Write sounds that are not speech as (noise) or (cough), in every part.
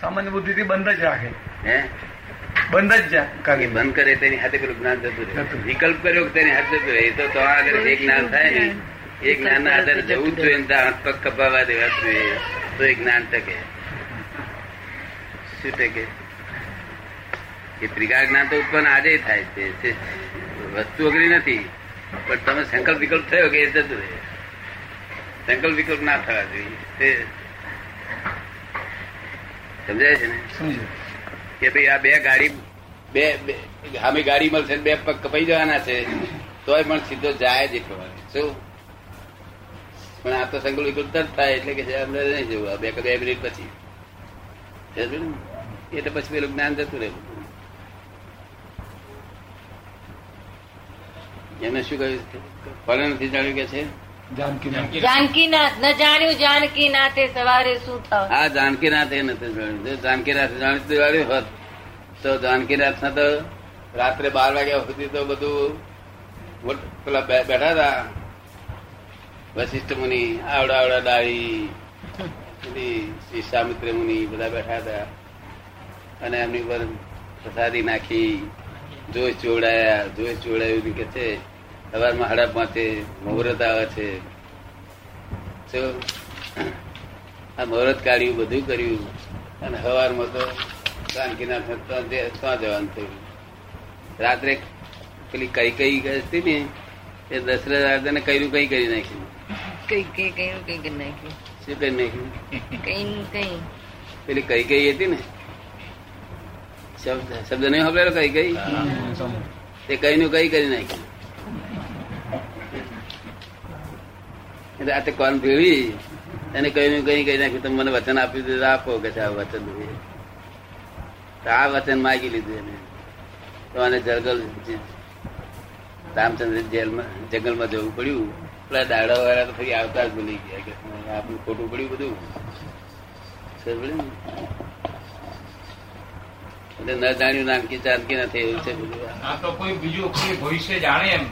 સામાન્ય બુદ્ધિથી બંધ જ રાખે. હે? બંધ જ જા. કારણ કે બંધ કરે તેની હાથે પેલું જ્ઞાન જતું રહે. વિકલ્પ કર્યો તેની હાથે જતું રહે. તો તો આગળ એક જ્ઞાન થાય ને એ જ્ઞાન ના આધારે જવું જ જોઈએ હાથ પગ કપાવા દેવા જોઈએ. તો એ જ્ઞાન ટકે. શું ટકે? એ ત્રિકા જ્ઞાન તો ઉત્પન્ન આજે થાય છે. વસ્તુ અઘરી નથી. પણ તમે સંકલ્પ વિકલ્પ થયો કે એ જતું રહે. સંકલ્પ વિકલ્પ ના થવા જોઈએ. તે સમજાય છે ને? કે ભાઈ આ બે ગાડી બે હામે સામે ગાડી મળશે બે પગ કપાઈ જવાના છે તોય પણ સીધો જાય જ એટલો શું? પણ આ તો સંકલ્પ વિકલ્પ તરત થાય એટલે કે અમને નહીં જવું. બે કે બે મિનિટ પછી? એટલે પછી પેલું જ્ઞાન જતું રહેવું. એને શું કહ્યું? ફળ નથી જાણ્યું કે છે. જાનકીનાથ. ન જાણ્યું જાનકીનાથે સવારે શું થયું? હા જાનકીનાથ એ નથી જાણ્યું. જાનકીનાથ જાણીતું જાણ્યું હોત. તો જાનકીનાથ ના તો રાત્રે બાર વાગ્યા સુધી તો બધું પેલા બેઠા હતા. વશિષ્ઠ મુનિ આવડા આવડા ડાળી પેલી વિશ્વામિત્ર મુનિ બધા બેઠા હતા. અને એમની પર પ્રસાદી નાખી જોશ ચોડાયા જોશ જોડાયું કે છે સવારમાં સાડા પાંચે મુહૂર્ત આવે છે. આ મુહૂર્ત કાઢ્યું બધું કર્યું અને સવારમાં તો કાનકીના ત્યાં જવાનું થયું. રાત્રે પેલી કઈ કઈ હતી ને એ દશરથ રાજાને કર્યું કઈ કરી નાખ્યું? કઈ કઈ કઈ કઈ કરી નાખ્યું? શું કરી નાખ્યું? કઈ કઈ. પેલી કઈ કઈ હતી ને? શબ્દ શબ્દ નહીં સાંભળેલો? કઈ કઈ? તે કઈ નું કઈ કરી નાખ્યું? એટલે આ તે કોણ ભેળી? એને કઈ નું કઈ નાખ્યું તમે મને વચન આપ્યું હતું આપો કે આ વચન આ વચન માગી લીધું એને. તો આને જંગલ રામચંદ્ર જેલમાં જંગલમાં જવું પડ્યું. પેલા દાડા વાળા તો ફરી આવતા જ ભૂલી ગયા કે આપણું ખોટું પડ્યું બધું? એટલે ન જાણ્યું નાનકી ચાંદકી નથી એવું છે બધું. આ તો કોઈ બીજું ભવિષ્ય જાણે એમ.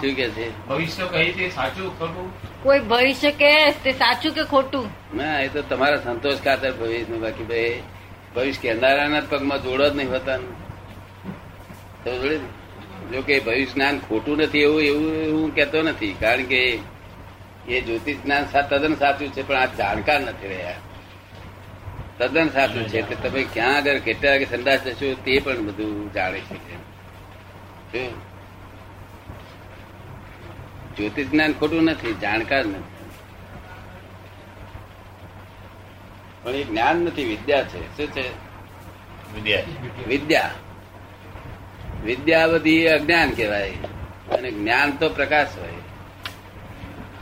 શું કે છે? ભવિષ્ય કહી તે સાચું ખોટું? કોઈ ભવિષ્ય કે તે સાચું કે ખોટું? ના, એ તો તમારા સંતોષ ખાતર ભવિષ્યનું બાકી ભાઈ ભવિષ્ય કહેનારાના પગમાં જોડો જ નહીં હોતા જો કે ભવિષ્ય જ્ઞાન ખોટું નથી એવું એવું હું કહેતો નથી, કારણ કે એ જ્યોતિષ જ્ઞાન તદ્દન સાચું છે, પણ આ જાણકાર નથી રહ્યા. તદ્દન સાચું છે, એટલે તમે ક્યાં આગળ, કેટલા વાગે સંદાસ જશો તે પણ બધું જાણી શકે. શું? જ્યોતિષ જ્ઞાન ખોટું નથી જાણકાર નથી. પણ એ જ્ઞાન નથી વિદ્યા છે. શું છે? વિદ્યા. વિદ્યા. બધી અજ્ઞાન કહેવાય. અને જ્ઞાન તો પ્રકાશ હોય.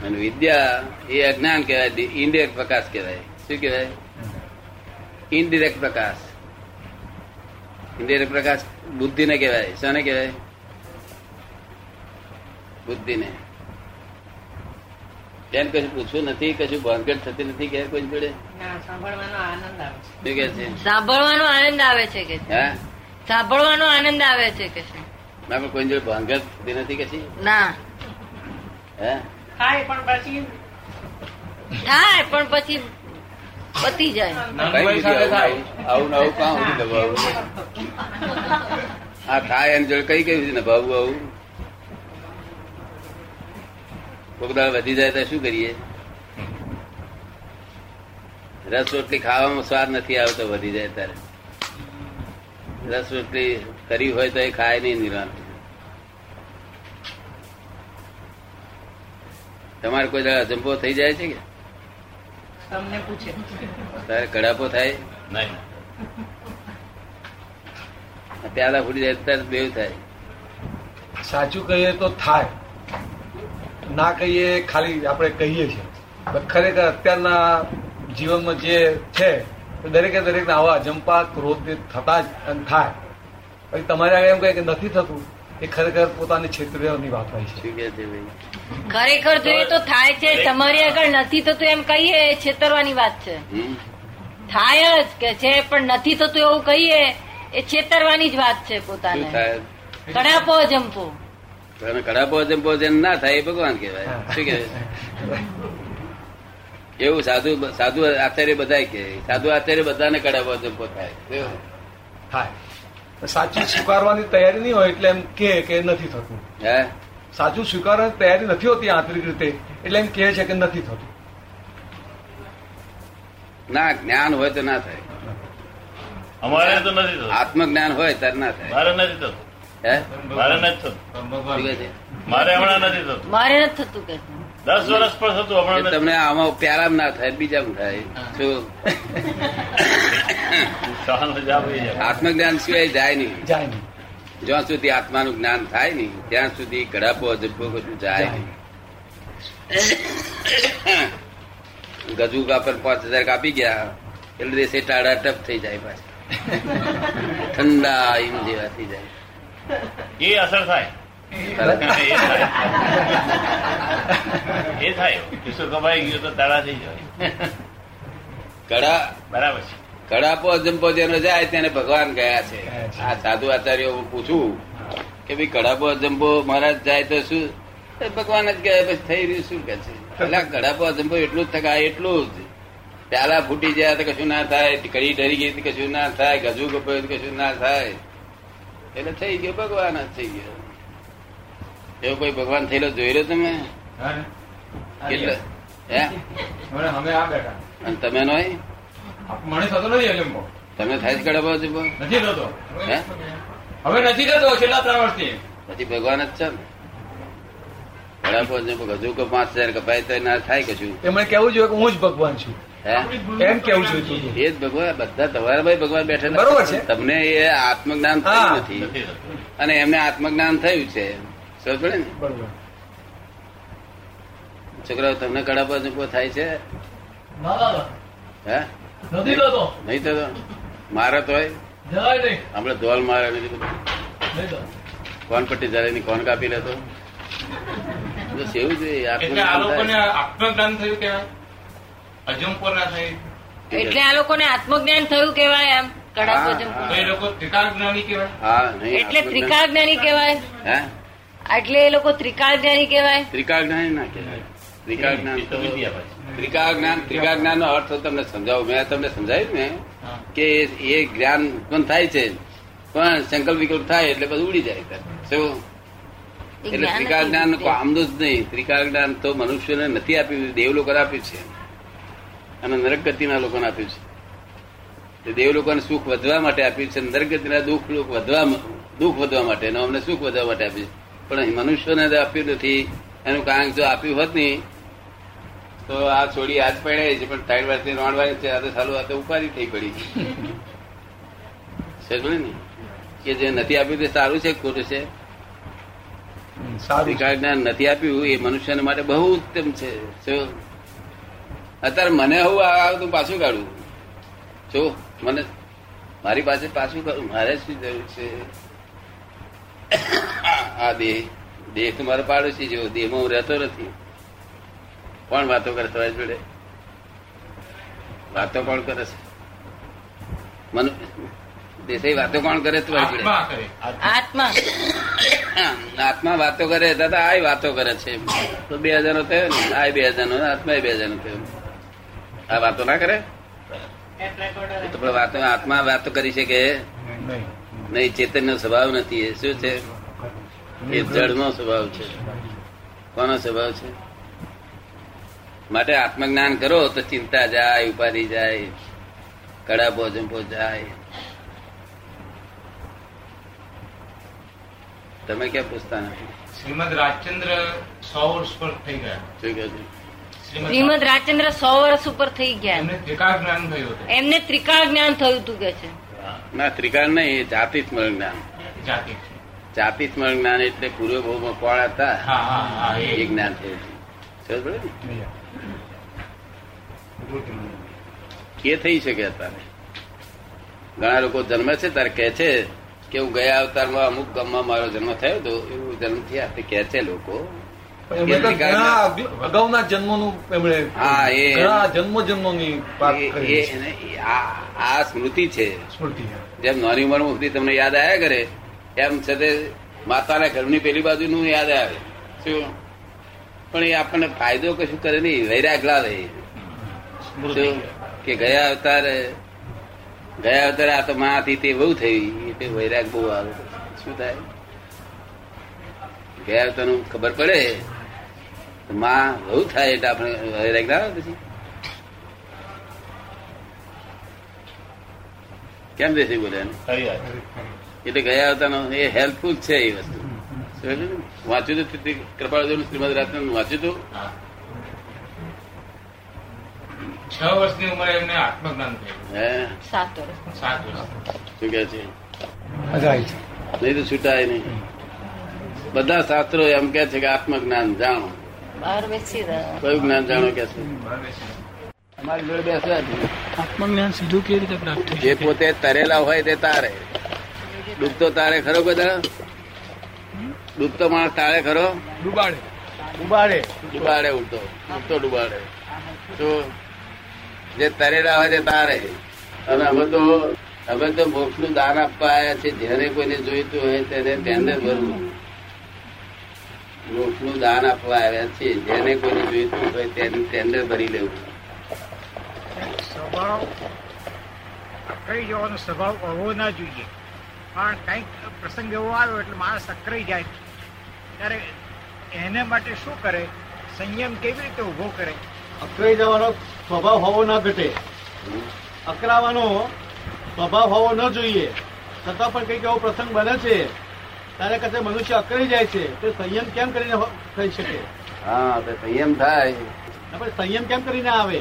અને વિદ્યા એ અજ્ઞાન કહેવાય ઇન્ડિરેક્ટ પ્રકાશ કહેવાય. શું કહેવાય? ઇનડિરેક્ટ પ્રકાશ. ઇન્ડિરેક્ટ પ્રકાશ બુદ્ધિને કહેવાય. શાને કહેવાય? બુદ્ધિને. એમ કશું પૂછવું નથી કશું ભાનગડ થતી નથી કે કોઈ જોડે? સાંભળવાનો આનંદ આવે શું કે છે? સાંભળવાનો આનંદ આવે છે કે હા? સાંભળવાનો આનંદ આવે છે કે ના પણ કોઈ જોડે ભાંગર થતી નથી કે ના. હે? થાય પણ પછી પતી જાય પછી પતી જાય. આવું આવું આવું કાં આ (laughs) થાય એમ જોડે કઈ કઈ નભાવવું આવું? કોક વધી જાય તો શું કરીએ? રસ રોટલી ખાવામાં સ્વાદ નથી આવતો વધી જાય ત્યારે. રસ રોટલી કરી હોય તો એ ખાય નહીં નિરાંત તમારે કોઈ દાડો અજંપો થઈ જાય છે કે? તમને પૂછે. તારે કડાપો થાય? નહીં. પ્યાલા ફૂટી જાય ત્યારે બેવ થાય. સાચું કહીએ તો થાય. ના કહીએ ખાલી આપણે કહીએ છીએ. ખરેખર અત્યારના જીવનમાં જે છે તે દરેકે દરેક આવા અજંપા ક્રોધ થતા જ થાય. પછી તમારે આગળ એમ કહે કે નથી થતું એ ખરેખર પોતાની ક્ષેત્રની વાત હોય છે. ખરેખર જોઈએ તો થાય છે તમારી આગળ નથી થતું એમ કહીએ છેતરવાની વાત છે. થાય જ કે છે પણ નથી થતું એવું કહીએ એ છેતરવાની જ વાત છે પોતાને. કડાપો જંપો. અને કડાપો અજંપો જેને ના થાય એ ભગવાન કહેવાય. શું કહેવાય? એવું સાધુ સાધુ આચાર્ય બધા કે સાધુ આચાર્ય બધાને કડા જંપો થાય. થાય સાચું સ્વીકારવાની તૈયારી નહીં હોય એટલે એમ કે કે નથી થતું. હે? સાચું સ્વીકારવાની તૈયારી નથી હોતી આંતરિક રીતે એટલે એમ કહે છે કે નથી થતું. ના જ્ઞાન હોય તો ના થાય. અમારે તો નથી થતું. આત્મજ્ઞાન હોય ત્યારે ના થાય. મારે નથી થતું. હે? મારે નથી થતું. શું ભગવાન કહે છે? મારે હમણાં નથી થતું. મારે નથી થતું કે દસ વર્ષ પર થતું હમણાં તમને આમાં પ્યારા ના થાય બીજામાં થાય. શું. આત્મજ્ઞાન સિવાય જાય નહીં. જાય નહીં. જ્યાં સુધી આત્માનું જ્ઞાન થાય નહીં ત્યાં સુધી ગડાપો અજબ્બો બધું જાય નહીં. ગજુ કાપર પાંચ હજાર કાપી ગયા એટલે દેશે ટાળા ટપ થઈ જાય પાછા. ઠંડા એમ જેવા થઈ જાય. એ અસર થાય. એ થાય. કિસ્સો કપાઈ ગયો તો તાળા થઈ જાય. કડા બરાબર છે. કડાપો અજંપો જેનો જાય તેને ભગવાન ગયા છે. આ સાધુ આચાર્ય હું પૂછું કે ભાઈ કડાપો અજંપો મહારાજ જાય તો શું? ભગવાન જ ગયા પછી થઈ રહ્યું શું કે છે? એટલે કડાપો અજંપો એટલું જ થકાય એટલું જ. પ્યાલા ફૂટી જાય તો કશું ના થાય કડી ડરી ગઈ કશું ના થાય ગજુ કપાયું તો કશું ના થાય. એટલે થઈ ગયો ભગવાન જ થઈ ગયો. એવો કોઈ ભગવાન થયેલો જોઈ રહ્યો તમે કેટલે હે હવે અમે આ બેઠા. અને તમે નો મને થતો નથી અજંબો તમે થાય છે કડાપો નથી થતો. હે? હવે નથી થતો છેલ્લા ત્રણ વર્ષથી. પછી ભગવાન જ છે ને? હજુ પાંચ હજાર કપાય તો ના થાય કશું. એમણે કેવું જોઈએ કે હું જ ભગવાન છું. એમ કેવું જોઈએ એ જ ભગવાન બધા તમારા ભગવાન બેઠા બરોબર છે. તમને એ આત્મજ્ઞાન થયું નથી નથી. અને એમને આત્મજ્ઞાન થયું છે. સમજ ને? છોકરાઓ તમને કડાપો જંપો થાય છે? હે? નહીં થતો મારે તો હોય. આપણે ધોલ મારે કોણ પટ્ટી જયારે ની કોણ કાપી લેતો? બસ એવું જોઈએ આત્મજ્ઞાન થયું. કેવાય અજંપો ના થઈ. એટલે આ લોકોને આત્મજ્ઞાન થયું કેવાય એમ કડાકો તો એ લોકો ત્રિકાળ જ્ઞાની કેવાય એટલે ત્રિકાળ જ્ઞાની કેવાય એટલે એ લોકો ત્રિકાળ જ્ઞાની કેવાય ત્રિકાળ જ્ઞાની ના કેવાય ત્રિકાળ જ્ઞાન. ત્રિકાળ જ્ઞાન ત્રિકાળ જ્ઞાન નો અર્થ તમને સમજાવું. મેં તમને સમજાવ્યું ને કે એ- એ જ્ઞાન ઉત્પન્ન થાય છે. પણ સંકલ્પ વિકલ્પ થાય એટલે બધું ઉડી જાય. શું? એટલે ત્રિકાળ જ્ઞાન આમનું જ નહીં. ત્રિકાળ જ્ઞાન તો મનુષ્યને નથી આપ્યું દેવ લોકોને આપ્યું છે. અને નરક ગતિના લોકોને આપ્યું છે. દેવ લોકોને સુખ વધવા માટે આપ્યું છે નરક ગતિના દુઃખ વધવા દુઃખ વધવા માટે અને અમને સુખ વધવા માટે આપ્યું છે. પણ મનુષ્યને આપ્યું નથી. એનું કારણ જો આપ્યું હોત નહીં તો આ છોડી આજ પડે છે પણ ત્રણ વર્ષથી રોણવાની છે આ તો સાલું આ તો ઉપાધિ થઈ પડી. (laughs) સમજ્યું ને? કે જે નથી આપ્યું તે સારું છે ખોટું છે? સારી. ત્રિકાળ જ્ઞાન નથી આપ્યું એ મનુષ્યને માટે બહુ ઉત્તમ છે. અત્યારે મને હું આવતું પાછું કાઢું જો મને મારી પાસે પાછું કાઢું મારે શું જરૂર છે? આ દેહ દેહ તો મારો પાડોશી જેવો દેહમાં હું રહેતો નથી. કોણ વાતો કરે તમારી જોડે? વાતો કોણ કરે છે? મને દેસાઈ વાતો કોણ કરે તમારી જોડે? આત્મા આત્મા. આત્મા વાતો કરે દાદા આ વાતો કરે છે. તો બે હજાર નો થયો ને? આ બે હજાર નો આત્મા બે હજાર નો થયો. આ વાતો ના કરે? તો વાતો આત્મા વાતો કરી શકે. નહીં ચેતન નો સ્વભાવ નથી એ. શું છે? એ જળ નો સ્વભાવ છે. કોનો સ્વભાવ છે? માટે આત્મજ્ઞાન કરો તો ચિંતા જાય ઉપાધિ જાય કડા ભોજંપો જાય. તમે ક્યાં પૂછતા નથી? શ્રીમદ રાજચંદ્ર સો વર્ષ પર થઈ ગયા. શું કહે છે? શ્રીમદ રાજચંદ્ર સો વર્ષ ઉપર થઈ ગયા ત્રિકાળ જ્ઞાન થયું એમને ત્રિકાળ જ્ઞાન થયું હતું કે છે. ના ત્રિકાળ નહીં જાતિ સ્મરણ જ્ઞાન. જાતિ. સ્મરણ જ્ઞાન એટલે પૂર્વ ભાવમાં કોણ હતા? હા હા હા એ. જ્ઞાન થયું એ થઈ શકે અત્યારે. ઘણા લોકો જન્મે છે ત્યારે કે છે કે હું ગયા અવતારમાં અમુક ગામમાં મારો જન્મ થયો હતો એવું જન્મ થયા કે છે લોકો. તો અગાઉના જન્મોનું એમણે હા, એ- ઘણા જન્મો જન્મોની. આ સ્મૃતિ છે. સ્મૃતિ જેમ નાની ઉંમર સુધી તમને યાદ આવ્યા કરે એમ છતાં માતાના ઘરની પેલી બાજુનું યાદ આવે. શું? પણ એ આપણને ફાયદો કશું કરે નહીં વૈરાગ લાવે કે ગયા અવતારે ગયા અવતારે આ તો માં હતી તે બહુ થઈ એટલે વૈરાગ બહુ આવે. શું થાય? ગયા અવતારનું ખબર પડે? તો માં બહુ થાય એટલે આપણે વૈરાગ ના આવે પછી. કેમ દેશે બોલે એટલે ગયા અવતારનો એ હેલ્પફુલ છે એ વસ્તુ. વાંચ્યું હતું કૃપાળુ શ્રીમદ રાત્રે વાંચ્યું હતું છ વર્ષની ઉંમરે એમને આત્મજ્ઞાન થયું. હે? સાત વર્ષ. સાત વર્ષ. શું કે છે? છે. નહીં તો છૂટાય નહીં. બધા શાસ્ત્રો એમ કે છે કે આત્મજ્ઞાન જાણો. બહાર બેસી રહ્યા. કયું જ્ઞાન જાણો કે. અમારી જોડે બેસવા આત્મજ્ઞાન સીધું કેવી રીતે પ્રાપ્ત થઈ જે પોતે તરેલા હોય તે તારે. ડૂબતો તારે ખરો બધા? ડૂબતો માણસ તારે ખરો? ડુબાડે. ઉબાડે ડુબાડે ઉડતો. ડૂબતો ડુબાડે. તો જે તરેલા હોય તે તારે. અને અમે તો અમે તો મોક્ષનું દાન આપવા આવ્યા છે જયારે કોઈને જોઈતું હોય તેને ટેન્ડર ભરવું. મોક્ષનું દાન આપવા આવ્યા છે. જેને કોઈ જોઈતું હોય તેનું ટેન્ડર ભરી લેવું. સ્વભાવ અકળાઈ જવાનો સ્વભાવ હોવો ના જોઈએ. પણ કંઈક પ્રસંગ એવો આવ્યો એટલે માણસ અકળાઈ જાય. ત્યારે એને માટે શું કરે? સંયમ કેવી રીતે ઊભો કરે? અકળાઈ જવાનો સ્વભાવ હોવો ન ઘટે. અકળાવાનો સ્વભાવ હોવો ન જોઈએ. છતાં પણ કંઈક એવો પ્રસંગ બને છે. ત્યારે કદાચ મનુષ્ય અકળી જાય છે તો સંયમ કેમ કરીને થઈ શકે? હા તો સંયમ થાય. સંયમ કેમ કરીને આવે?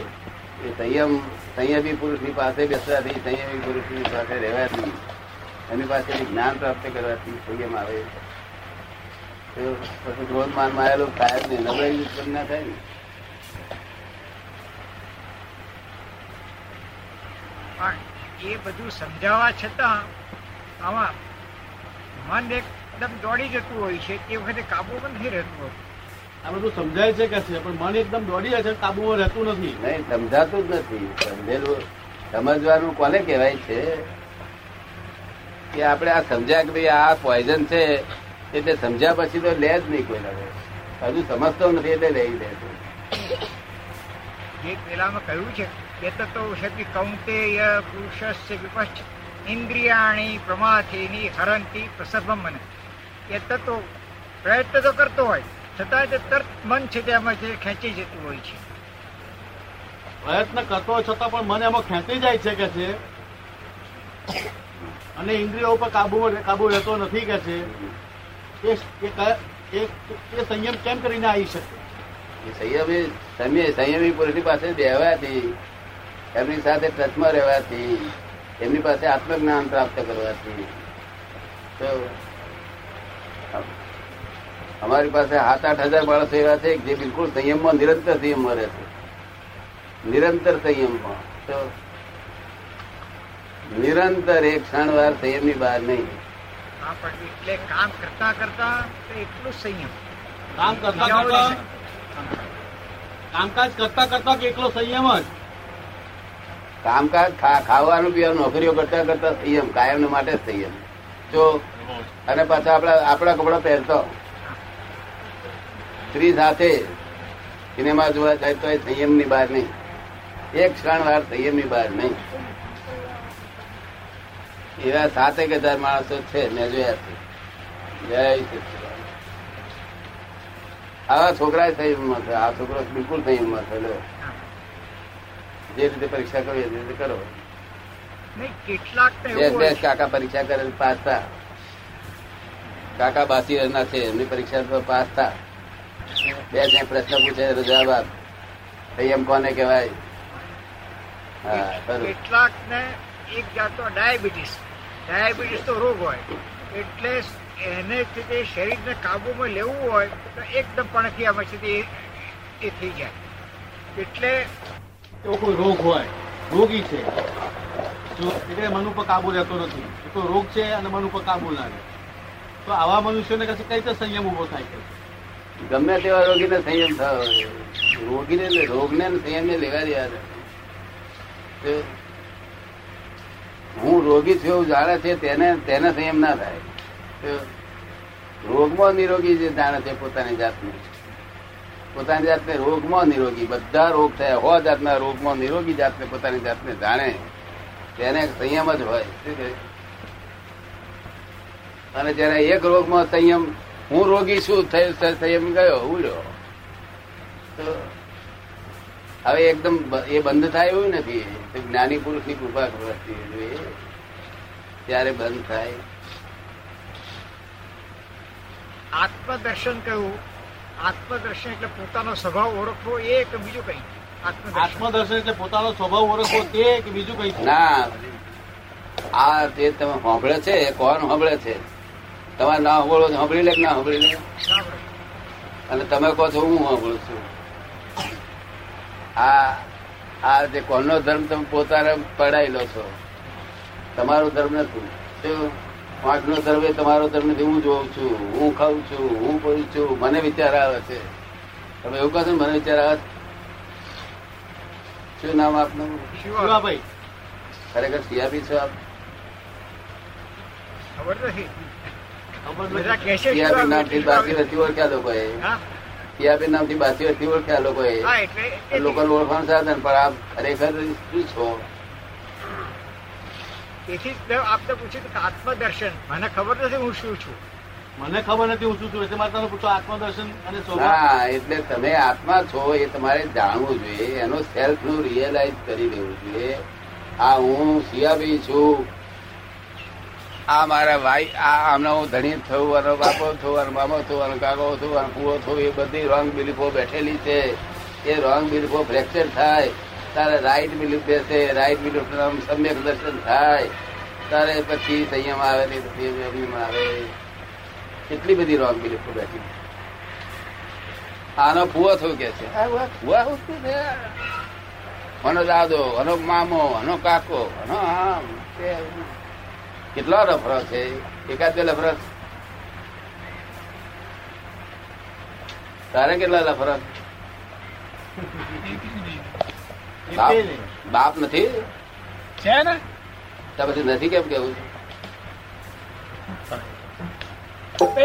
એ સંયમ સંયમી પુરુષની પાસે બેસવાથી સંયમી પુરુષની પાસે રહેવાથી એની પાસે જ્ઞાન પ્રાપ્ત કરવાથી સંયમ આવે. પછી ક્રોધ માન માયેલો થાય ને નબળાઈ ઉત્પન્ન ના થાય ને. પણ એ બધું સમજાવવા છતાં આમાં મન એકદમ દોડી જતું હોય છે તે વખતે કાબુ પણ નથી રહેતું હોતું. આ બધું સમજાય છે કે છે પણ મન એકદમ દોડી જાય છે કાબુમાં રહેતું નથી. નહીં સમજાતું જ નથી. સમજેલું સમજવાનું કોને કહેવાય છે? કે આપણે આ સમજ્યા કે ભાઈ આ પોઈઝન છે એટલે સમજ્યા પછી તો લે જ નહીં કોઈ હવે. હજુ સમજતો નથી એટલે લઈ લે જે પેલામાં કહ્યું છે એ તો શક્તિ કૌંતેય પુરુષસ્ય વિપશ્ચ ઇન્દ્રિયાણી પ્રમાથીની હરંતી પ્રસભમ મને. એ તો પ્રયત્ન તો કરતો હોય. છતાં તે તરત મન છે તેમાં જે ખેંચી જતું હોય છે. પ્રયત્ન કરતો હોય છતાં પણ મને એમાં ખેંચી જાય છે કે છે? અને ઇન્દ્રિયો ઉપર કાબુ કાબુ રહેતો નથી કે છે? એ સંયમ કેમ કરીને આવી શકે? એ સંયમી સંયમી સંયમી પુરુષની પાસે બેહવાથી એમની સાથે ટચમાં રહેવાથી એમની પાસે આત્મજ્ઞાન પ્રાપ્ત કરવાથી. તો અમારી પાસે સાત આઠ હજાર માણસો એવા છે જે બિલકુલ સંયમમાં નિરંતર સંયમમાં રહે છે. નિરંતર સંયમમાં. તો નિરંતર એક ક્ષણ વાર સંયમની બહાર નહીં. એટલે કામ કરતા કરતા એટલું સંયમ. કામ કરતા કરતા? કામકાજ કરતા કરતા કે એકલો સંયમ જ? કામકાજ ખાવાનું પીવાનું નોકરીઓ કરતા કરતા સંયમ કાયમ માટે જ સંયમ. જો અને પાછા આપડા આપડા કપડા પહેરતો. સ્ત્રી સાથે સિનેમા જોવા જાય તો સંયમની બહાર નહીં. એક ક્ષણ વાર સંયમની બહાર નહીં. એવા સાતેક હજાર માણસો છે મેં જોયા છે. જય. આવા છોકરા સંયમમાં છે આ છોકરો બિલકુલ સંયમમાં થયેલો જે રીતે પરીક્ષા કરો એ રીતે કરો. કેટલાક કાકા પરીક્ષા કરે પાસ થા. કાકા બાસી રહેના છે એમની પરીક્ષા પર પાસ થા. બે જ્યાં પ્રશ્ન પૂછે એનો જવાબ આપ. એમ કોને કહેવાય. કેટલાક ને એક જાતનો ડાયાબિટીસ. ડાયાબિટીસ તો રોગ હોય. એટલે એને તે શરીરને કાબુમાં લેવું હોય તો એકદમ પણખિયામાં છે તે એ થઈ જાય. એટલે એવો કોઈ રોગ હોય? રોગી છે. જો એટલે મન ઉપર કાબુ રહેતો નથી. એ તો રોગ છે અને મન ઉપર કાબુ ના રહે. તો આવા મનુષ્યોને કશું કઈ રીતે સંયમ ઊભો થાય છે? ગમે તેવા રોગીને સંયમ થયો રોગીને રોગને સંયમને લેવા દેવા હું રોગી છું એવું જાણે છે તેને તેને સંયમ ના થાય. રોગમાં નિરોગી જે જાણે છે પોતાની જાતને. પોતાની જાતને રોગમાં નિરોગી, બધા રોગ થયા હો જાતના રોગમાં નિરોગી જાતને પોતાની જાતને જાણે. તેને સંયમ જ હોય. અને જયારે એક રોગમાં સંયમ હું રોગી છું થયું સંયમ ગયો ઉડ્યો. તો હવે એકદમ એ બંધ થાય એવું નથી. જ્ઞાની પુરુષની કૃપા કરવાથી ત્યારે બંધ થાય. આત્મદર્શન કહ્યું. આત્મદર્શન એટલે પોતાનો સ્વભાવ ઓળખવો એ કે બીજું કઈ આત્મદર્શન. એટલે પોતાનો સ્વભાવ ઓળખવો તે કે બીજું કઈ ના આ જે તમે સાંભળે છે એ કોણ સાંભળે છે? તમારે ના સાંભળો સાંભળી લે કે ના સાંભળી લે? અને તમે કહો છો હું સાંભળું છું. આ આ જે કોનો ધર્મ તમે પોતાને પડાયેલો છો તમારો ધર્મ નથી. શું? વાંકનો ધર્મ એ તમારો ધર્મ નથી. હું જોઉં છું હું ખાઉં છું હું બોલું છું. મને વિચાર આવે છે. તમે એવું કહો છો મને વિચાર આવે છે? શું નામ આપનું? શિવા, શિવાભાઈ. ખરેખર સિયાબી છો આપ? ખબર નથી. શિવા, નામથી બાકી નથી ઓળખ્યા લોકોએ. સિયાબી નામથી બાકી નથી ઓળખ્યા લોકોએ. લોકો ઓળખવાનું સાધન પણ આપ ખરેખર શું છો? તેથી જ આપને પૂછ્યું કે આત્મદર્શન. મને ખબર નથી હું શું છું. મને ખબર નથી હું શું છું એટલે મારે તમે પૂછો આત્મદર્શન અને હા એટલે તમે આત્મા છો એ તમારે જાણવું જોઈએ. એનો સેલ્ફનું રિયલાઇઝ કરી લેવું જોઈએ. આ હું સિયાબી છું. આ મારા ભાઈ આ આમનો હું ધણી થયું આનો બાપો થયું આનો મામો થયું આનો કાકો થયું આનો પૂરો થયું એ બધી રોંગ બિલીફો બેઠેલી છે. એ રોંગ બિલીફો ફ્રેક્ચર થાય. તારે રાઈટ બિલીફ બેસે રાઈટ બિલીફ સમ્યક દર્શન થાય. તારે પછી સંયમ આવે ને પછી આવે. કેટલી બધી રોંગ બિલીફો બેઠી. આનો ફુવો થયું કે છે? ફુવા છે? આનો દાદો આનો મામો આનો કાકો આનો આમ. કેટલા લફરો છે? એકાદ બે લફરો તારે કેટલા લફરો બાપ બાપ નથી? છે ને? તો પછી નથી કેમ કેવું?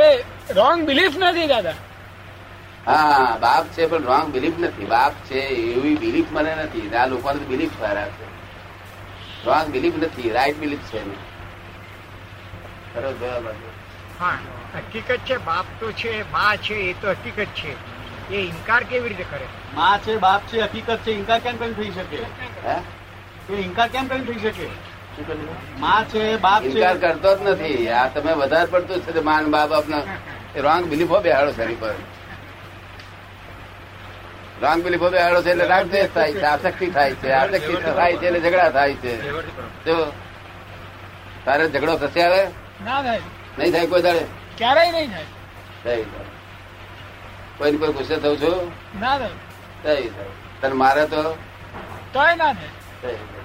એ રોંગ બિલીફ નથી દાદા. હા બાપ છે પણ રોંગ બિલીફ નથી. બાપ છે એવી બિલીફ મને નથી. આ લોકોને બિલીફ ખરાબ છે. રોંગ બિલીફ નથી રાઈટ બિલીફ છે એની. ખરો. હા હકીકત છે બાપ તો છે બા છે એ તો હકીકત છે. એ ઇનકાર કેવી રીતે કરે? માં છે બાપ છે હકીકત છે ઇનકાર કેમ કેમ થઈ શકે? હે? એ ઇનકાર કેમ કેમ થઈ શકે? માં છે બાપ છે. ઇનકાર કરતો જ નથી. આ તમે વધારે પડતું છે માન બાપ આપના. રોંગ બિલીફો બેહાડો છે એની પર. રોંગ બિલીફો બેહાડો છે એટલે રાગદ્વેષ થાય છે આસક્તિ થાય છે આસક્તિ થાય છે એટલે ઝઘડા થાય છે. જો તારે ઝઘડો થશે હવે? ના થાય. નહીં થાય કોઈ દાડે? ક્યારેય નહીં થાય. થઈ જાય કોઈ કોઈ ગુસ્સે થવું છો? ના થાય. થઈ જાય તને મારે તો? તોય ના થાય. થઈ જાય.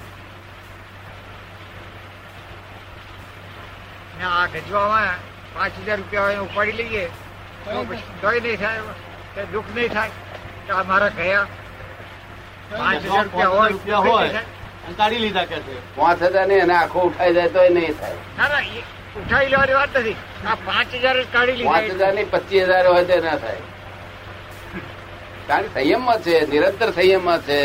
ને આ ગજવામાં પાંચ હજાર રૂપિયા હોય ઉપાડી લઈએ. તો પછી તોય નહીં થાય. દુઃખ નહીં થાય. મારા ગયા પાંચ હજાર રૂપિયા હોય કાઢી લીધા કે છે. પાંચ હજાર ને એને આખો ઉઠાઈ જાય તો એ નહીં થાય. ના ના ઉઠાઈ લેવાની વાત નથી. આ પાંચ હજાર જ કાઢી પાંચ હજારની પચીસ હજાર હોય તો ના થાય. કારણ કે સંયમમાં છે નિરંતર સંયમમાં છે.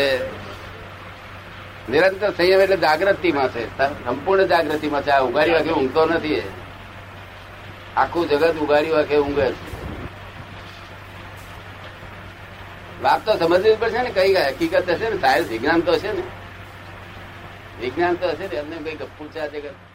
નિરંતર સંયમ એટલે જાગૃતિમાં છે. સંપૂર્ણ જાગૃતિમાં છે. આ ઉગાડી વાગે ઊંઘતો નથી આખું જગત ઉગાડી વાગે ઊંઘે છે. વાત તો સમજવી પડશે ને કઈ હકીકત હશે ને? સાયન્સ વિજ્ઞાન તો હશે ને. વિજ્ઞાન તો હશે ને એમને કઈ ગપ્પુ છે